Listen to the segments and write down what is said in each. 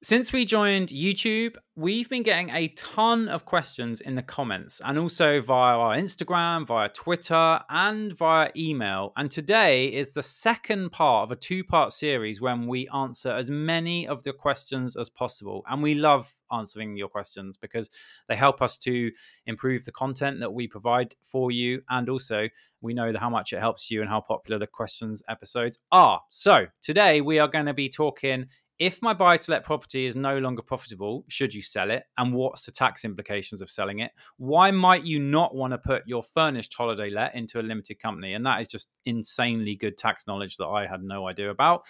Since we joined YouTube, we've been getting a ton of questions in the comments and also via our Instagram, via Twitter, and via email. And today is the second part of a two part series when we answer as many of the questions as possible. And we love answering your questions because they help us to improve the content that we provide for you. And also, we know how much it helps you and how popular the questions episodes are. So, today we are going to be talking if my buy to let property is no longer profitable, should you sell it? And what's the tax implications of selling it? Why might you not want to put your furnished holiday let into a limited company? And that is just insanely good tax knowledge that I had no idea about.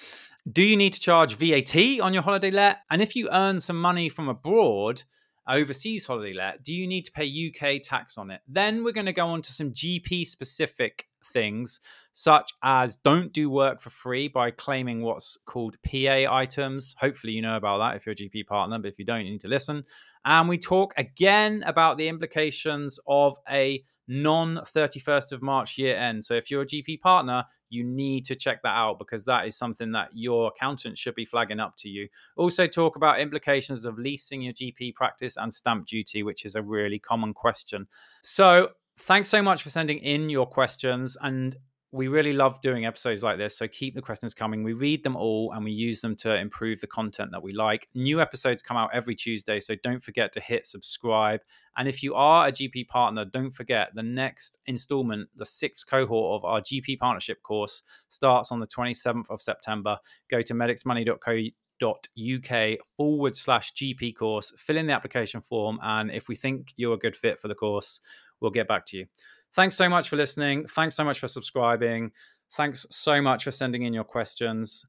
Do you need to charge VAT on your holiday let? And if you earn some money from abroad, overseas holiday let, do you need to pay UK tax on it? Then we're going to go on to some GP specific things such as don't do work for free by claiming what's called PA items. Hopefully, you know about that if you're a GP partner, but if you don't, you need to listen. And we talk again about the implications of a non 31st of March year end. So, if you're a GP partner, you need to check that out because that is something that your accountant should be flagging up to you. Also, talk about implications of leasing your GP practice and stamp duty, which is a really common question. So, thanks so much for sending in your questions. And we really love doing episodes like this. So keep the questions coming. We read them all and we use them to improve the content that we like. New episodes come out every Tuesday. So don't forget to hit subscribe. And if you are a GP partner, don't forget the next installment, the sixth cohort of our GP partnership course, starts on the 27th of September. Go to medicsmoney.co.uk forward slash GP course, fill in the application form. And if we think you're a good fit for the course, we'll get back to you. Thanks so much for listening. Thanks so much for subscribing. Thanks so much for sending in your questions.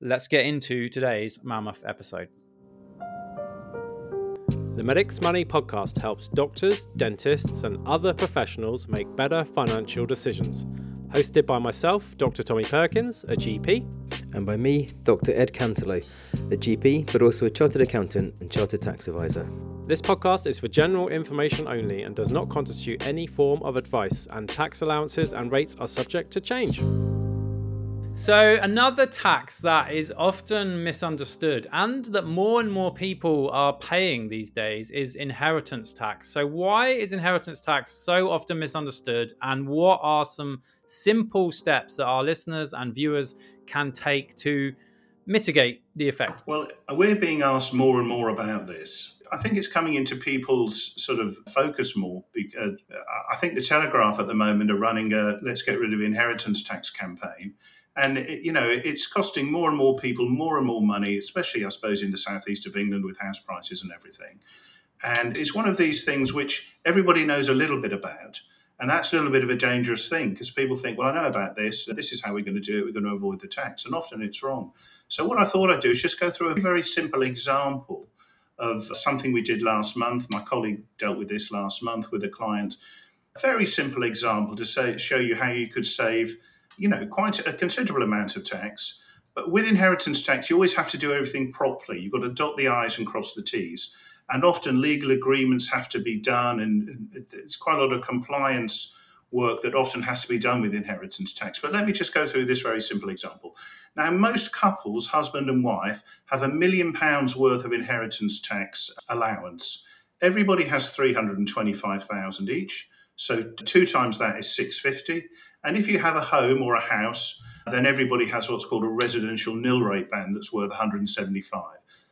Let's get into today's Mammoth episode. The Medics Money podcast helps doctors, dentists, and other professionals make better financial decisions. Hosted by myself, Dr. Tommy Perkins, a GP. And by me, Dr. Ed Cantelo, a GP, but also a chartered accountant and chartered tax advisor. This podcast is for general information only and does not constitute any form of advice, and tax allowances and rates are subject to change. So, another tax that is often misunderstood and that more and more people are paying these days is inheritance tax. So, why is inheritance tax so often misunderstood, and what are some simple steps that our listeners and viewers can take to mitigate the effect? Well, we're being asked more and more about this. I think it's coming into people's sort of focus more because uh, I think the Telegraph at the moment are running a let's get rid of inheritance tax campaign. And, it, you know, it's costing more and more people more and more money, especially, I suppose, in the southeast of England with house prices and everything. And it's one of these things which everybody knows a little bit about. And that's a little bit of a dangerous thing because people think, well, I know about this. This is how we're going to do it. We're going to avoid the tax. And often it's wrong. So, what I thought I'd do is just go through a very simple example of something we did last month. My colleague dealt with this last month with a client. A very simple example to say, show you how you could save, you know, quite a considerable amount of tax. But with inheritance tax, you always have to do everything properly. You've got to dot the I's and cross the T's. And often legal agreements have to be done, and it's quite a lot of compliance work that often has to be done with inheritance tax. But let me just go through this very simple example. Now, most couples, husband and wife, have a million pounds worth of inheritance tax allowance. Everybody has 325,000 each. So two times that is 650. And if you have a home or a house, then everybody has what's called a residential nil rate band that's worth 175.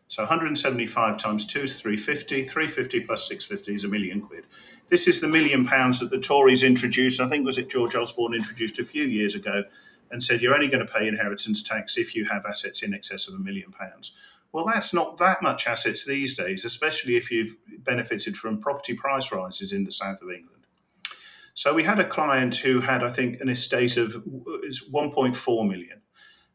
So 175 times 2 is 350. 350 plus 650 is a million quid. This is the million pounds that the Tories introduced. I think was it George Osborne introduced a few years ago and said you're only going to pay inheritance tax if you have assets in excess of a million pounds. Well, that's not that much assets these days, especially if you've benefited from property price rises in the south of England. So we had a client who had, I think, an estate of 1.4 million.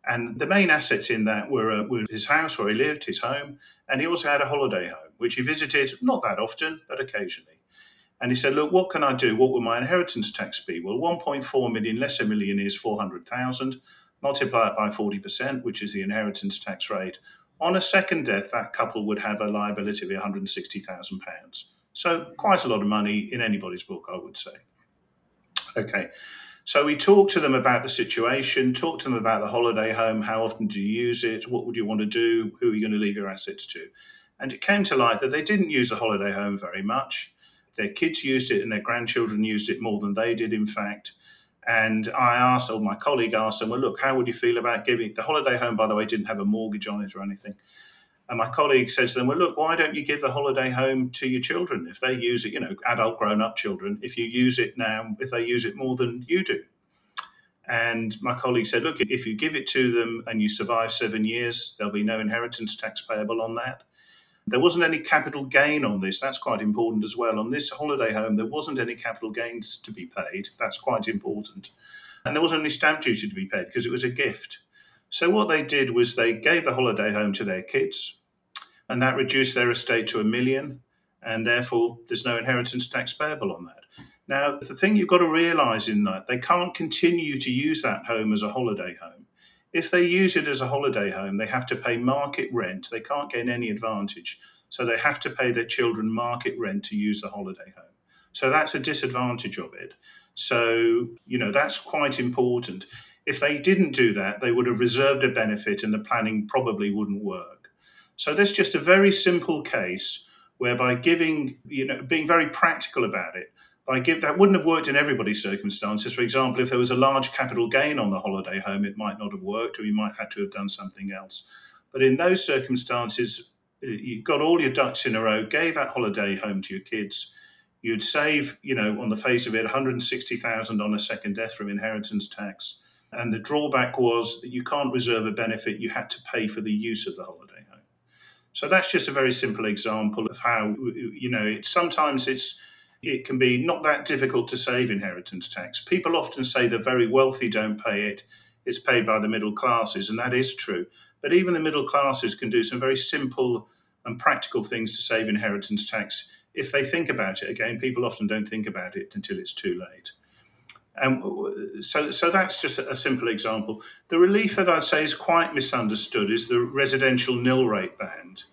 And the main assets in that were, uh, were his house where he lived, his home, and he also had a holiday home, which he visited not that often, but occasionally. And he said, Look, what can I do? What will my inheritance tax be? Well, 1.4 million less a million is 400,000. Multiply it by 40%, which is the inheritance tax rate. On a second death, that couple would have a liability of £160,000. So, quite a lot of money in anybody's book, I would say. Okay. So we talked to them about the situation, talked to them about the holiday home, how often do you use it, what would you want to do, who are you going to leave your assets to? And it came to light that they didn't use the holiday home very much. Their kids used it and their grandchildren used it more than they did, in fact. And I asked, or my colleague asked them, well, look, how would you feel about giving the holiday home, by the way, didn't have a mortgage on it or anything. And my colleague said to them, well, look, why don't you give the holiday home to your children? If they use it, you know, adult grown up children, if you use it now, if they use it more than you do. And my colleague said, look, if you give it to them and you survive seven years, there'll be no inheritance tax payable on that. There wasn't any capital gain on this. That's quite important as well. On this holiday home, there wasn't any capital gains to be paid. That's quite important. And there wasn't any stamp duty to be paid because it was a gift. So what they did was they gave the holiday home to their kids and that reduced their estate to a million, and therefore there's no inheritance tax payable on that. Now, the thing you've got to realize in that, they can't continue to use that home as a holiday home. If they use it as a holiday home, they have to pay market rent. They can't gain any advantage. So they have to pay their children market rent to use the holiday home. So that's a disadvantage of it. So, you know, that's quite important. If they didn't do that, they would have reserved a benefit and the planning probably wouldn't work. So that's just a very simple case whereby giving, you know, being very practical about it, by give that wouldn't have worked in everybody's circumstances. For example, if there was a large capital gain on the holiday home, it might not have worked, or you might have to have done something else. But in those circumstances, uh, you got all your ducks in a row, gave that holiday home to your kids. You'd save, you know, on the face of it, 160,000 on a second death from inheritance tax. And the drawback was that you can't reserve a benefit, you had to pay for the use of the holiday. So that's just a very simple example of how you know it's sometimes it's it can be not that difficult to save inheritance tax. People often say the very wealthy don't pay it; it's paid by the middle classes, and that is true. But even the middle classes can do some very simple and practical things to save inheritance tax if they think about it. Again, people often don't think about it until it's too late. And uh, so, so that's just a simple example. The relief that I'd say is quite misunderstood is the residential nil rate band.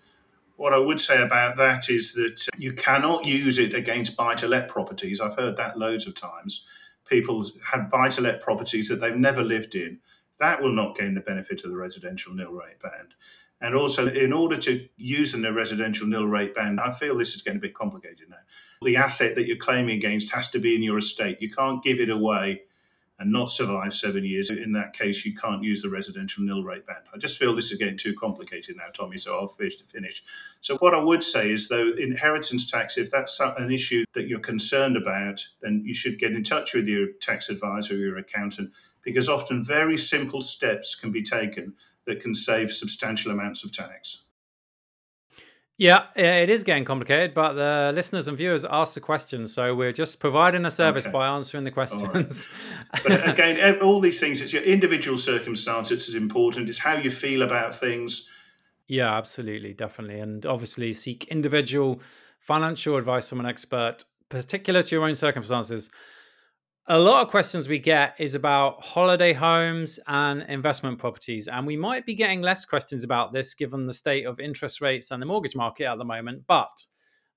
What I would say about that is that you cannot use it against buy to let properties. I've heard that loads of times. People have buy to let properties that they've never lived in. That will not gain the benefit of the residential nil rate band. And also, in order to use in the residential nil rate band, I feel this is getting a bit complicated now. The asset that you're claiming against has to be in your estate. You can't give it away and not survive seven years. In that case, you can't use the residential nil rate band. I just feel this is getting too complicated now, Tommy, so I'll finish to finish. So, what I would say is, though, inheritance tax, if that's an issue that you're concerned about, then you should get in touch with your tax advisor or your accountant because often very simple steps can be taken that can save substantial amounts of tax. Yeah, it is getting complicated, but the listeners and viewers ask the questions, so we're just providing a service okay. by answering the questions. Right. but uh, again, all these things, it's your individual circumstances is important. It's how you feel about things. Yeah, absolutely, definitely, and obviously seek individual financial advice from an expert, particular to your own circumstances a lot of questions we get is about holiday homes and investment properties and we might be getting less questions about this given the state of interest rates and the mortgage market at the moment but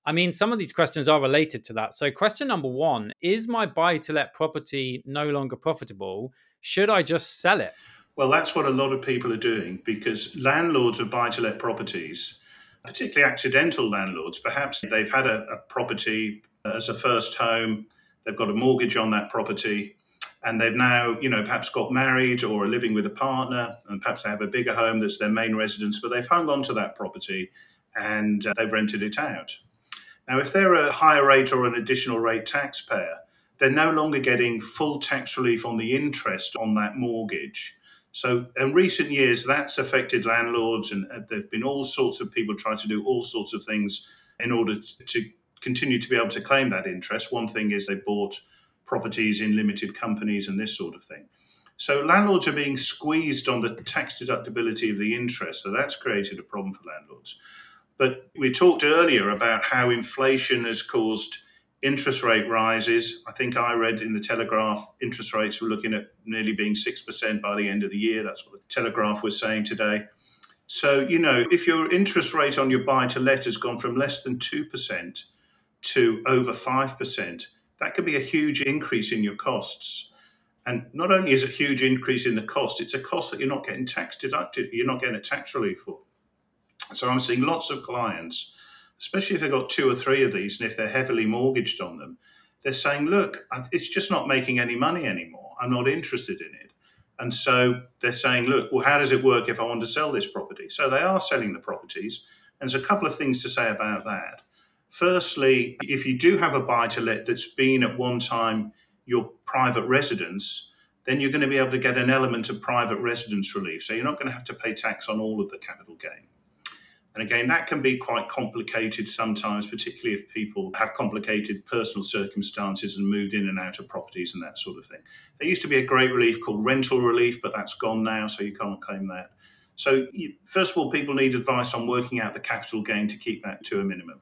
i mean some of these questions are related to that. So question number 1 is my buy to let property no longer profitable? Should i just sell it? Well that's what a lot of people are doing because landlords of buy to let properties particularly accidental landlords perhaps they've had a, a property as a first home they've got a mortgage on that property and they've now, you know, perhaps got married or are living with a partner, and perhaps they have a bigger home that's their main residence, but they've hung on to that property and uh, they've rented it out. Now, if they're a higher rate or an additional rate taxpayer, they're no longer getting full tax relief on the interest on that mortgage. So, in recent years, that's affected landlords, and uh, there have been all sorts of people trying to do all sorts of things in order to continue to be able to claim that interest. One thing is they bought properties in limited companies and this sort of thing. So landlords are being squeezed on the tax deductibility of the interest. So that's created a problem for landlords. But we talked earlier about how inflation has caused interest rate rises. I think I read in the Telegraph interest rates were looking at nearly being 6% by the end of the year. That's what the Telegraph was saying today. So, you know, if your interest rate on your buy to let has gone from less than 2% to over 5%, that could be a huge increase in your costs. And not only is it a huge increase in the cost, it's a cost that you're not getting tax deducted, you're not getting a tax relief for. So I'm seeing lots of clients, especially if they've got two or three of these and if they're heavily mortgaged on them, they're saying, look, it's just not making any money anymore. I'm not interested in it. And so they're saying, look, well, how does it work if I want to sell this property? So they are selling the properties. And there's a couple of things to say about that. Firstly, if you do have a buy to let that's been at one time your private residence, then you're going to be able to get an element of private residence relief. So you're not going to have to pay tax on all of the capital gain. And again, that can be quite complicated sometimes, particularly if people have complicated personal circumstances and moved in and out of properties and that sort of thing. There used to be a great relief called rental relief, but that's gone now, so you can't claim that. So, first of all, people need advice on working out the capital gain to keep that to a minimum.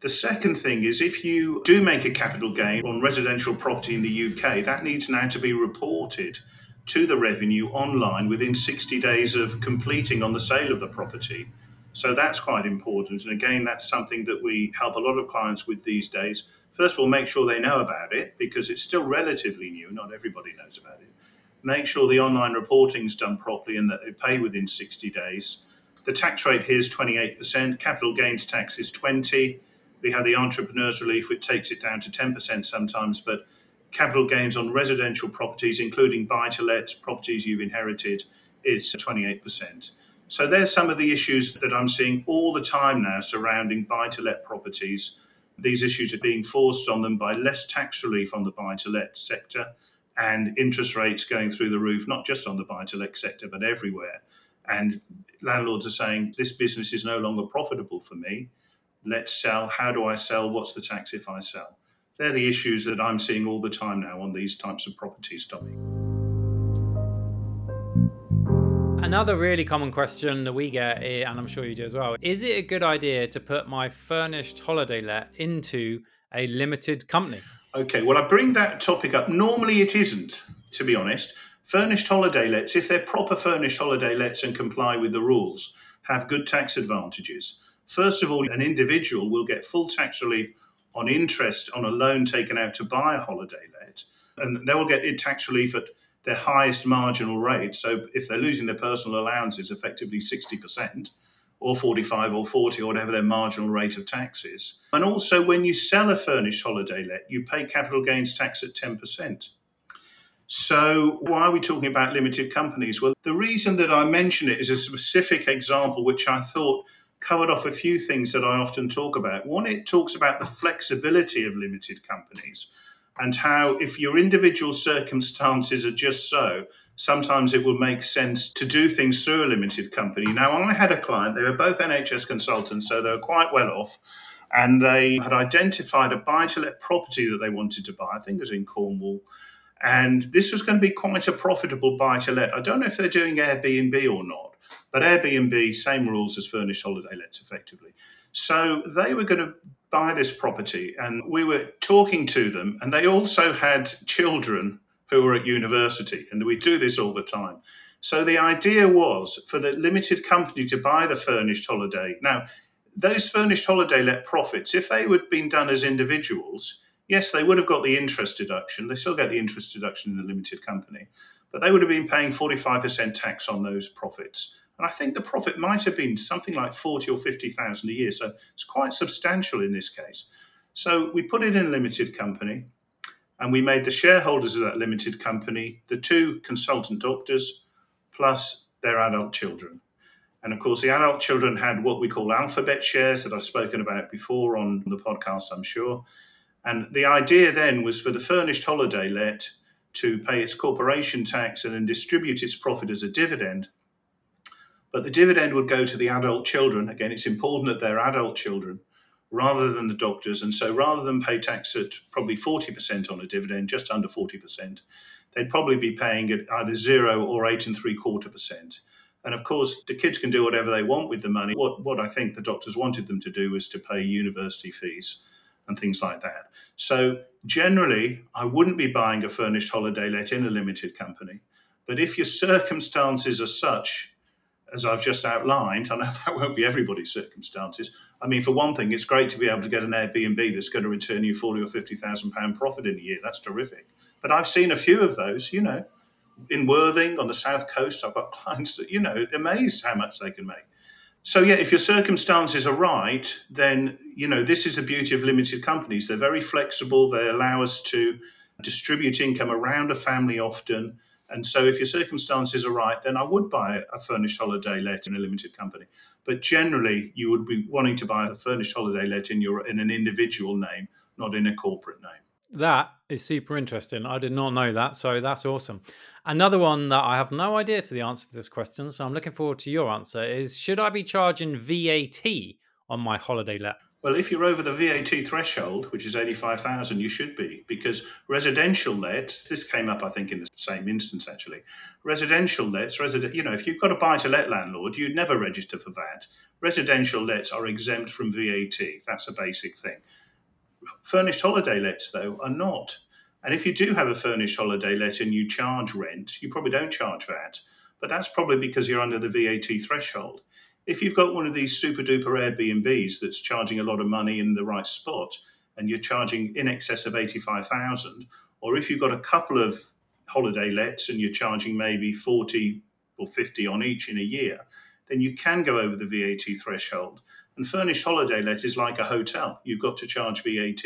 The second thing is if you do make a capital gain on residential property in the UK, that needs now to be reported to the revenue online within 60 days of completing on the sale of the property. So that's quite important. And again, that's something that we help a lot of clients with these days. First of all, make sure they know about it because it's still relatively new. Not everybody knows about it. Make sure the online reporting is done properly and that they pay within 60 days. The tax rate here is 28%. Capital gains tax is 20. We have the entrepreneurs relief, which takes it down to 10% sometimes, but capital gains on residential properties, including buy to lets, properties you've inherited, is 28%. So there's some of the issues that I'm seeing all the time now surrounding buy to let properties. These issues are being forced on them by less tax relief on the buy to let sector and interest rates going through the roof, not just on the buy to let sector, but everywhere. And landlords are saying, this business is no longer profitable for me. Let's sell. How do I sell? What's the tax if I sell? They're the issues that I'm seeing all the time now on these types of properties, Tommy. Another really common question that we get, eh, and I'm sure you do as well, is it a good idea to put my furnished holiday let into a limited company? Okay, well, I bring that topic up. Normally, it isn't, to be honest. Furnished holiday lets, if they're proper furnished holiday lets and comply with the rules, have good tax advantages. First of all, an individual will get full tax relief on interest on a loan taken out to buy a holiday let, and they will get tax relief at their highest marginal rate. So if they're losing their personal allowances, effectively 60%, or 45 or 40 or whatever their marginal rate of tax is. And also, when you sell a furnished holiday let, you pay capital gains tax at 10%. So, why are we talking about limited companies? Well, the reason that I mention it is a specific example which I thought covered off a few things that I often talk about. One, it talks about the flexibility of limited companies and how, if your individual circumstances are just so, sometimes it will make sense to do things through a limited company. Now, I had a client, they were both NHS consultants, so they were quite well off, and they had identified a buy to let property that they wanted to buy. I think it was in Cornwall. And this was going to be quite a profitable buy to let. I don't know if they're doing Airbnb or not, but Airbnb, same rules as furnished holiday lets effectively. So they were going to buy this property and we were talking to them and they also had children who were at university and we do this all the time. So the idea was for the limited company to buy the furnished holiday. Now those furnished holiday let profits if they had been done as individuals yes they would have got the interest deduction. They still get the interest deduction in the limited company but they would have been paying 45% tax on those profits and I think the profit might have been something like 40 or 50,000 a year. So it's quite substantial in this case. So we put it in a limited company and we made the shareholders of that limited company the two consultant doctors plus their adult children. And of course, the adult children had what we call alphabet shares that I've spoken about before on the podcast, I'm sure. And the idea then was for the furnished holiday let to pay its corporation tax and then distribute its profit as a dividend but the dividend would go to the adult children. Again, it's important that they're adult children rather than the doctors. And so rather than pay tax at probably 40% on a dividend, just under 40%, they'd probably be paying at either zero or eight and three quarter percent. And of course, the kids can do whatever they want with the money. What, what I think the doctors wanted them to do was to pay university fees and things like that. So generally, I wouldn't be buying a furnished holiday let in a limited company. But if your circumstances are such as I've just outlined, I know that won't be everybody's circumstances. I mean, for one thing, it's great to be able to get an Airbnb that's going to return you forty or fifty thousand pound profit in a year. That's terrific. But I've seen a few of those, you know, in Worthing on the south coast. I've got clients that, you know, amazed how much they can make. So yeah, if your circumstances are right, then you know this is the beauty of limited companies. They're very flexible. They allow us to distribute income around a family often. And so, if your circumstances are right, then I would buy a furnished holiday let in a limited company. But generally, you would be wanting to buy a furnished holiday let in your in an individual name, not in a corporate name. That is super interesting. I did not know that, so that's awesome. Another one that I have no idea to the answer to this question, so I'm looking forward to your answer is should I be charging VAT on my holiday let? Well, if you're over the VAT threshold, which is 85,000, you should be, because residential lets, this came up, I think, in the same instance, actually. Residential lets, resident, you know, if you've got a buy to let landlord, you'd never register for VAT. Residential lets are exempt from VAT. That's a basic thing. Furnished holiday lets, though, are not. And if you do have a furnished holiday let and you charge rent, you probably don't charge VAT. But that's probably because you're under the VAT threshold. If you've got one of these super duper Airbnbs that's charging a lot of money in the right spot and you're charging in excess of 85,000, or if you've got a couple of holiday lets and you're charging maybe 40 or 50 on each in a year, then you can go over the VAT threshold. And furnished holiday let is like a hotel. You've got to charge VAT.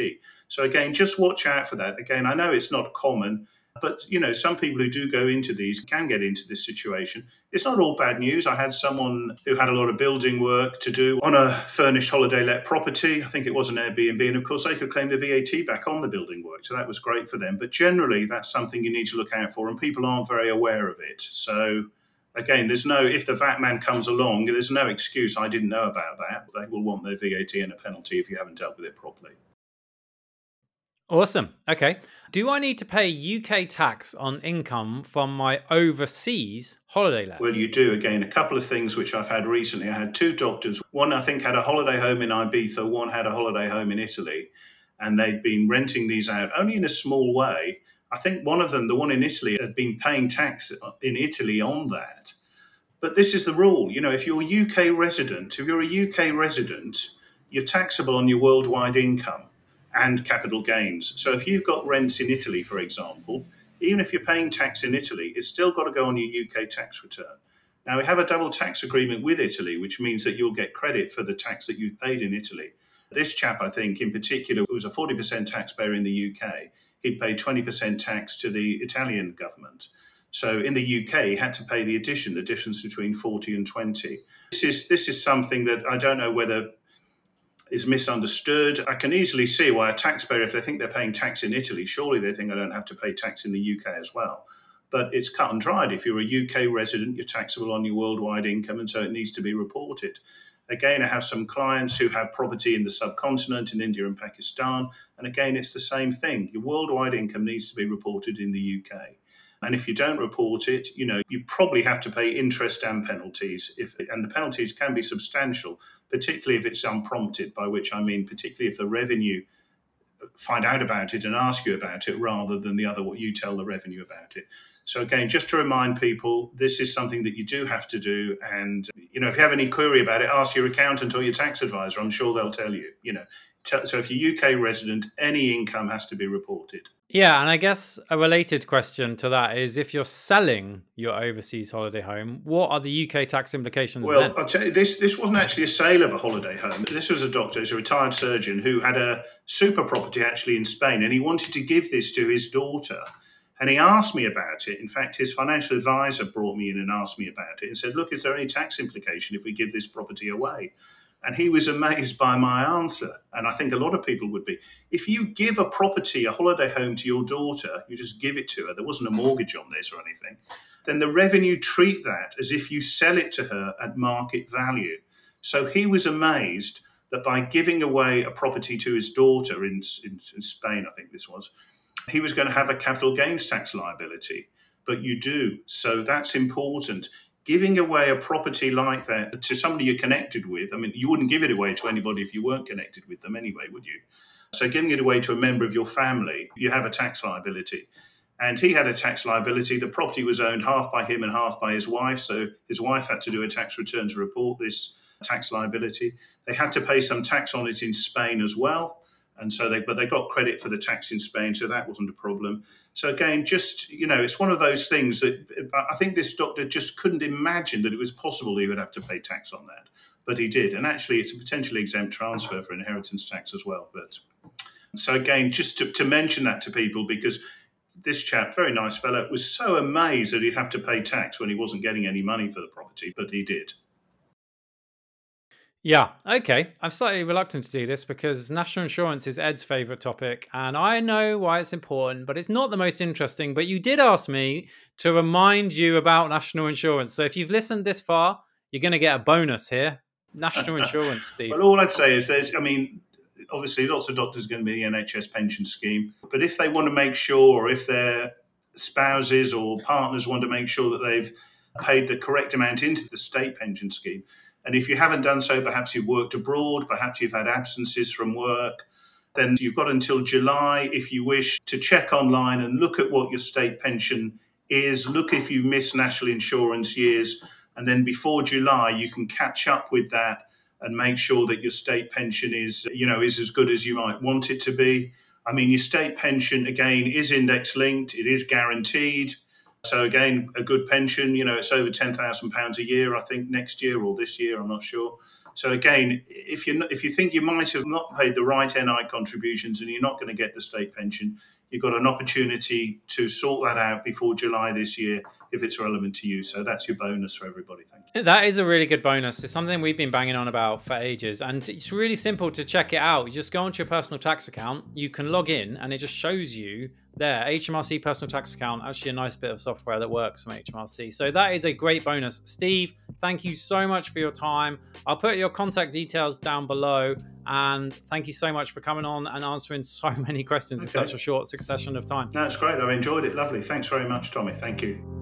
So again, just watch out for that. Again, I know it's not common, but you know, some people who do go into these can get into this situation. It's not all bad news. I had someone who had a lot of building work to do on a furnished holiday let property. I think it was an Airbnb, and of course they could claim the VAT back on the building work. So that was great for them. But generally, that's something you need to look out for, and people aren't very aware of it. So again, there's no if the VAT man comes along, there's no excuse. I didn't know about that. They will want their VAT and a penalty if you haven't dealt with it properly. Awesome. Okay. Do I need to pay UK tax on income from my overseas holiday let? Well, you do. Again, a couple of things which I've had recently. I had two doctors. One, I think, had a holiday home in Ibiza, one had a holiday home in Italy. And they'd been renting these out only in a small way. I think one of them, the one in Italy, had been paying tax in Italy on that. But this is the rule. You know, if you're a UK resident, if you're a UK resident, you're taxable on your worldwide income and capital gains. So if you've got rents in Italy, for example, even if you're paying tax in Italy, it's still got to go on your UK tax return. Now, we have a double tax agreement with Italy, which means that you'll get credit for the tax that you've paid in Italy. This chap, I think, in particular, was a 40% taxpayer in the UK. He'd paid 20% tax to the Italian government. So in the UK, he had to pay the addition, the difference between 40 and 20. This is, this is something that I don't know whether is misunderstood. I can easily see why a taxpayer, if they think they're paying tax in Italy, surely they think I don't have to pay tax in the UK as well. But it's cut and dried. If you're a UK resident, you're taxable on your worldwide income, and so it needs to be reported. Again, I have some clients who have property in the subcontinent, in India and Pakistan. And again, it's the same thing. Your worldwide income needs to be reported in the UK. And if you don't report it, you know, you probably have to pay interest and penalties. If and the penalties can be substantial, particularly if it's unprompted, by which I mean particularly if the revenue find out about it and ask you about it rather than the other what you tell the revenue about it. So again, just to remind people, this is something that you do have to do. And you know, if you have any query about it, ask your accountant or your tax advisor. I'm sure they'll tell you. You know, so if you're UK resident, any income has to be reported. Yeah, and I guess a related question to that is if you're selling your overseas holiday home, what are the UK tax implications? Well? I'll tell you, this this wasn't actually a sale of a holiday home. This was a doctor, he's a retired surgeon who had a super property actually in Spain, and he wanted to give this to his daughter. And he asked me about it. In fact, his financial advisor brought me in and asked me about it and said, "Look, is there any tax implication if we give this property away?" And he was amazed by my answer. And I think a lot of people would be. If you give a property, a holiday home to your daughter, you just give it to her, there wasn't a mortgage on this or anything, then the revenue treat that as if you sell it to her at market value. So he was amazed that by giving away a property to his daughter in, in, in Spain, I think this was, he was going to have a capital gains tax liability. But you do. So that's important giving away a property like that to somebody you're connected with, I mean, you wouldn't give it away to anybody if you weren't connected with them anyway, would you? So giving it away to a member of your family, you have a tax liability. and he had a tax liability. The property was owned half by him and half by his wife, so his wife had to do a tax return to report this tax liability. They had to pay some tax on it in Spain as well, and so they but they got credit for the tax in Spain, so that wasn't a problem. So again, just you know, it's one of those things that I think this doctor just couldn't imagine that it was possible he would have to pay tax on that, but he did, and actually, it's a potentially exempt transfer for inheritance tax as well. But so again, just to, to mention that to people because this chap, very nice fellow, was so amazed that he'd have to pay tax when he wasn't getting any money for the property, but he did. Yeah, okay. I'm slightly reluctant to do this because national insurance is Ed's favorite topic, and I know why it's important, but it's not the most interesting. But you did ask me to remind you about national insurance. So if you've listened this far, you're going to get a bonus here. National insurance, Steve. well, all I'd say is there's, I mean, obviously lots of doctors are going to be the NHS pension scheme, but if they want to make sure, or if their spouses or partners want to make sure that they've paid the correct amount into the state pension scheme, and if you haven't done so, perhaps you've worked abroad, perhaps you've had absences from work, then you've got until July, if you wish, to check online and look at what your state pension is. Look if you miss national insurance years. And then before July, you can catch up with that and make sure that your state pension is, you know, is as good as you might want it to be. I mean, your state pension again is index linked, it is guaranteed. So again, a good pension, you know, it's over ten thousand pounds a year, I think, next year or this year, I'm not sure. So again, if you if you think you might have not paid the right NI contributions and you're not going to get the state pension, you've got an opportunity to sort that out before July this year if it's relevant to you. So that's your bonus for everybody. Thank you. That is a really good bonus. It's something we've been banging on about for ages. And it's really simple to check it out. You just go onto your personal tax account, you can log in, and it just shows you there HMRC personal tax account. Actually, a nice bit of software that works from HMRC. So that is a great bonus. Steve, thank you so much for your time. I'll put your contact details down below. And thank you so much for coming on and answering so many questions okay. in such a short succession of time. That's great. I've enjoyed it. Lovely. Thanks very much, Tommy. Thank you.